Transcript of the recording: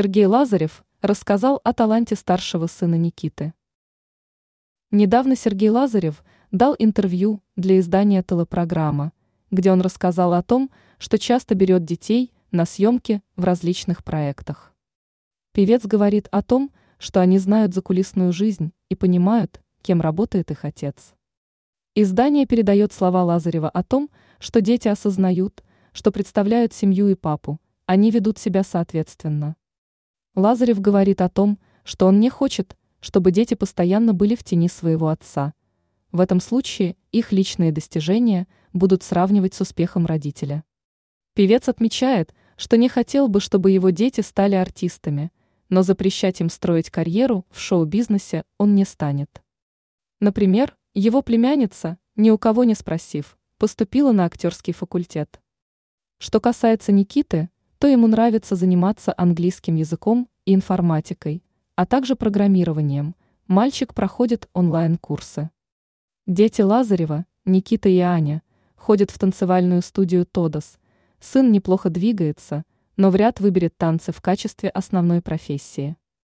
Сергей Лазарев рассказал о таланте старшего сына Никиты. Недавно Сергей Лазарев дал интервью для издания телепрограмма, где он рассказал о том, что часто берет детей на съемки в различных проектах. Певец говорит о том, что они знают закулисную жизнь и понимают, кем работает их отец. Издание передает слова Лазарева о том, что дети осознают, что представляют семью и папу, они ведут себя соответственно. Лазарев говорит о том, что он не хочет, чтобы дети постоянно были в тени своего отца. В этом случае их личные достижения будут сравнивать с успехом родителя. Певец отмечает, что не хотел бы, чтобы его дети стали артистами, но запрещать им строить карьеру в шоу-бизнесе он не станет. Например, его племянница, ни у кого не спросив, поступила на актерский факультет. Что касается Никиты, то ему нравится заниматься английским языком и информатикой, а также программированием. Мальчик проходит онлайн-курсы. Дети Лазарева, Никита и Аня, ходят в танцевальную студию «Тодос», Сын неплохо двигается, но вряд выберет танцы в качестве основной профессии.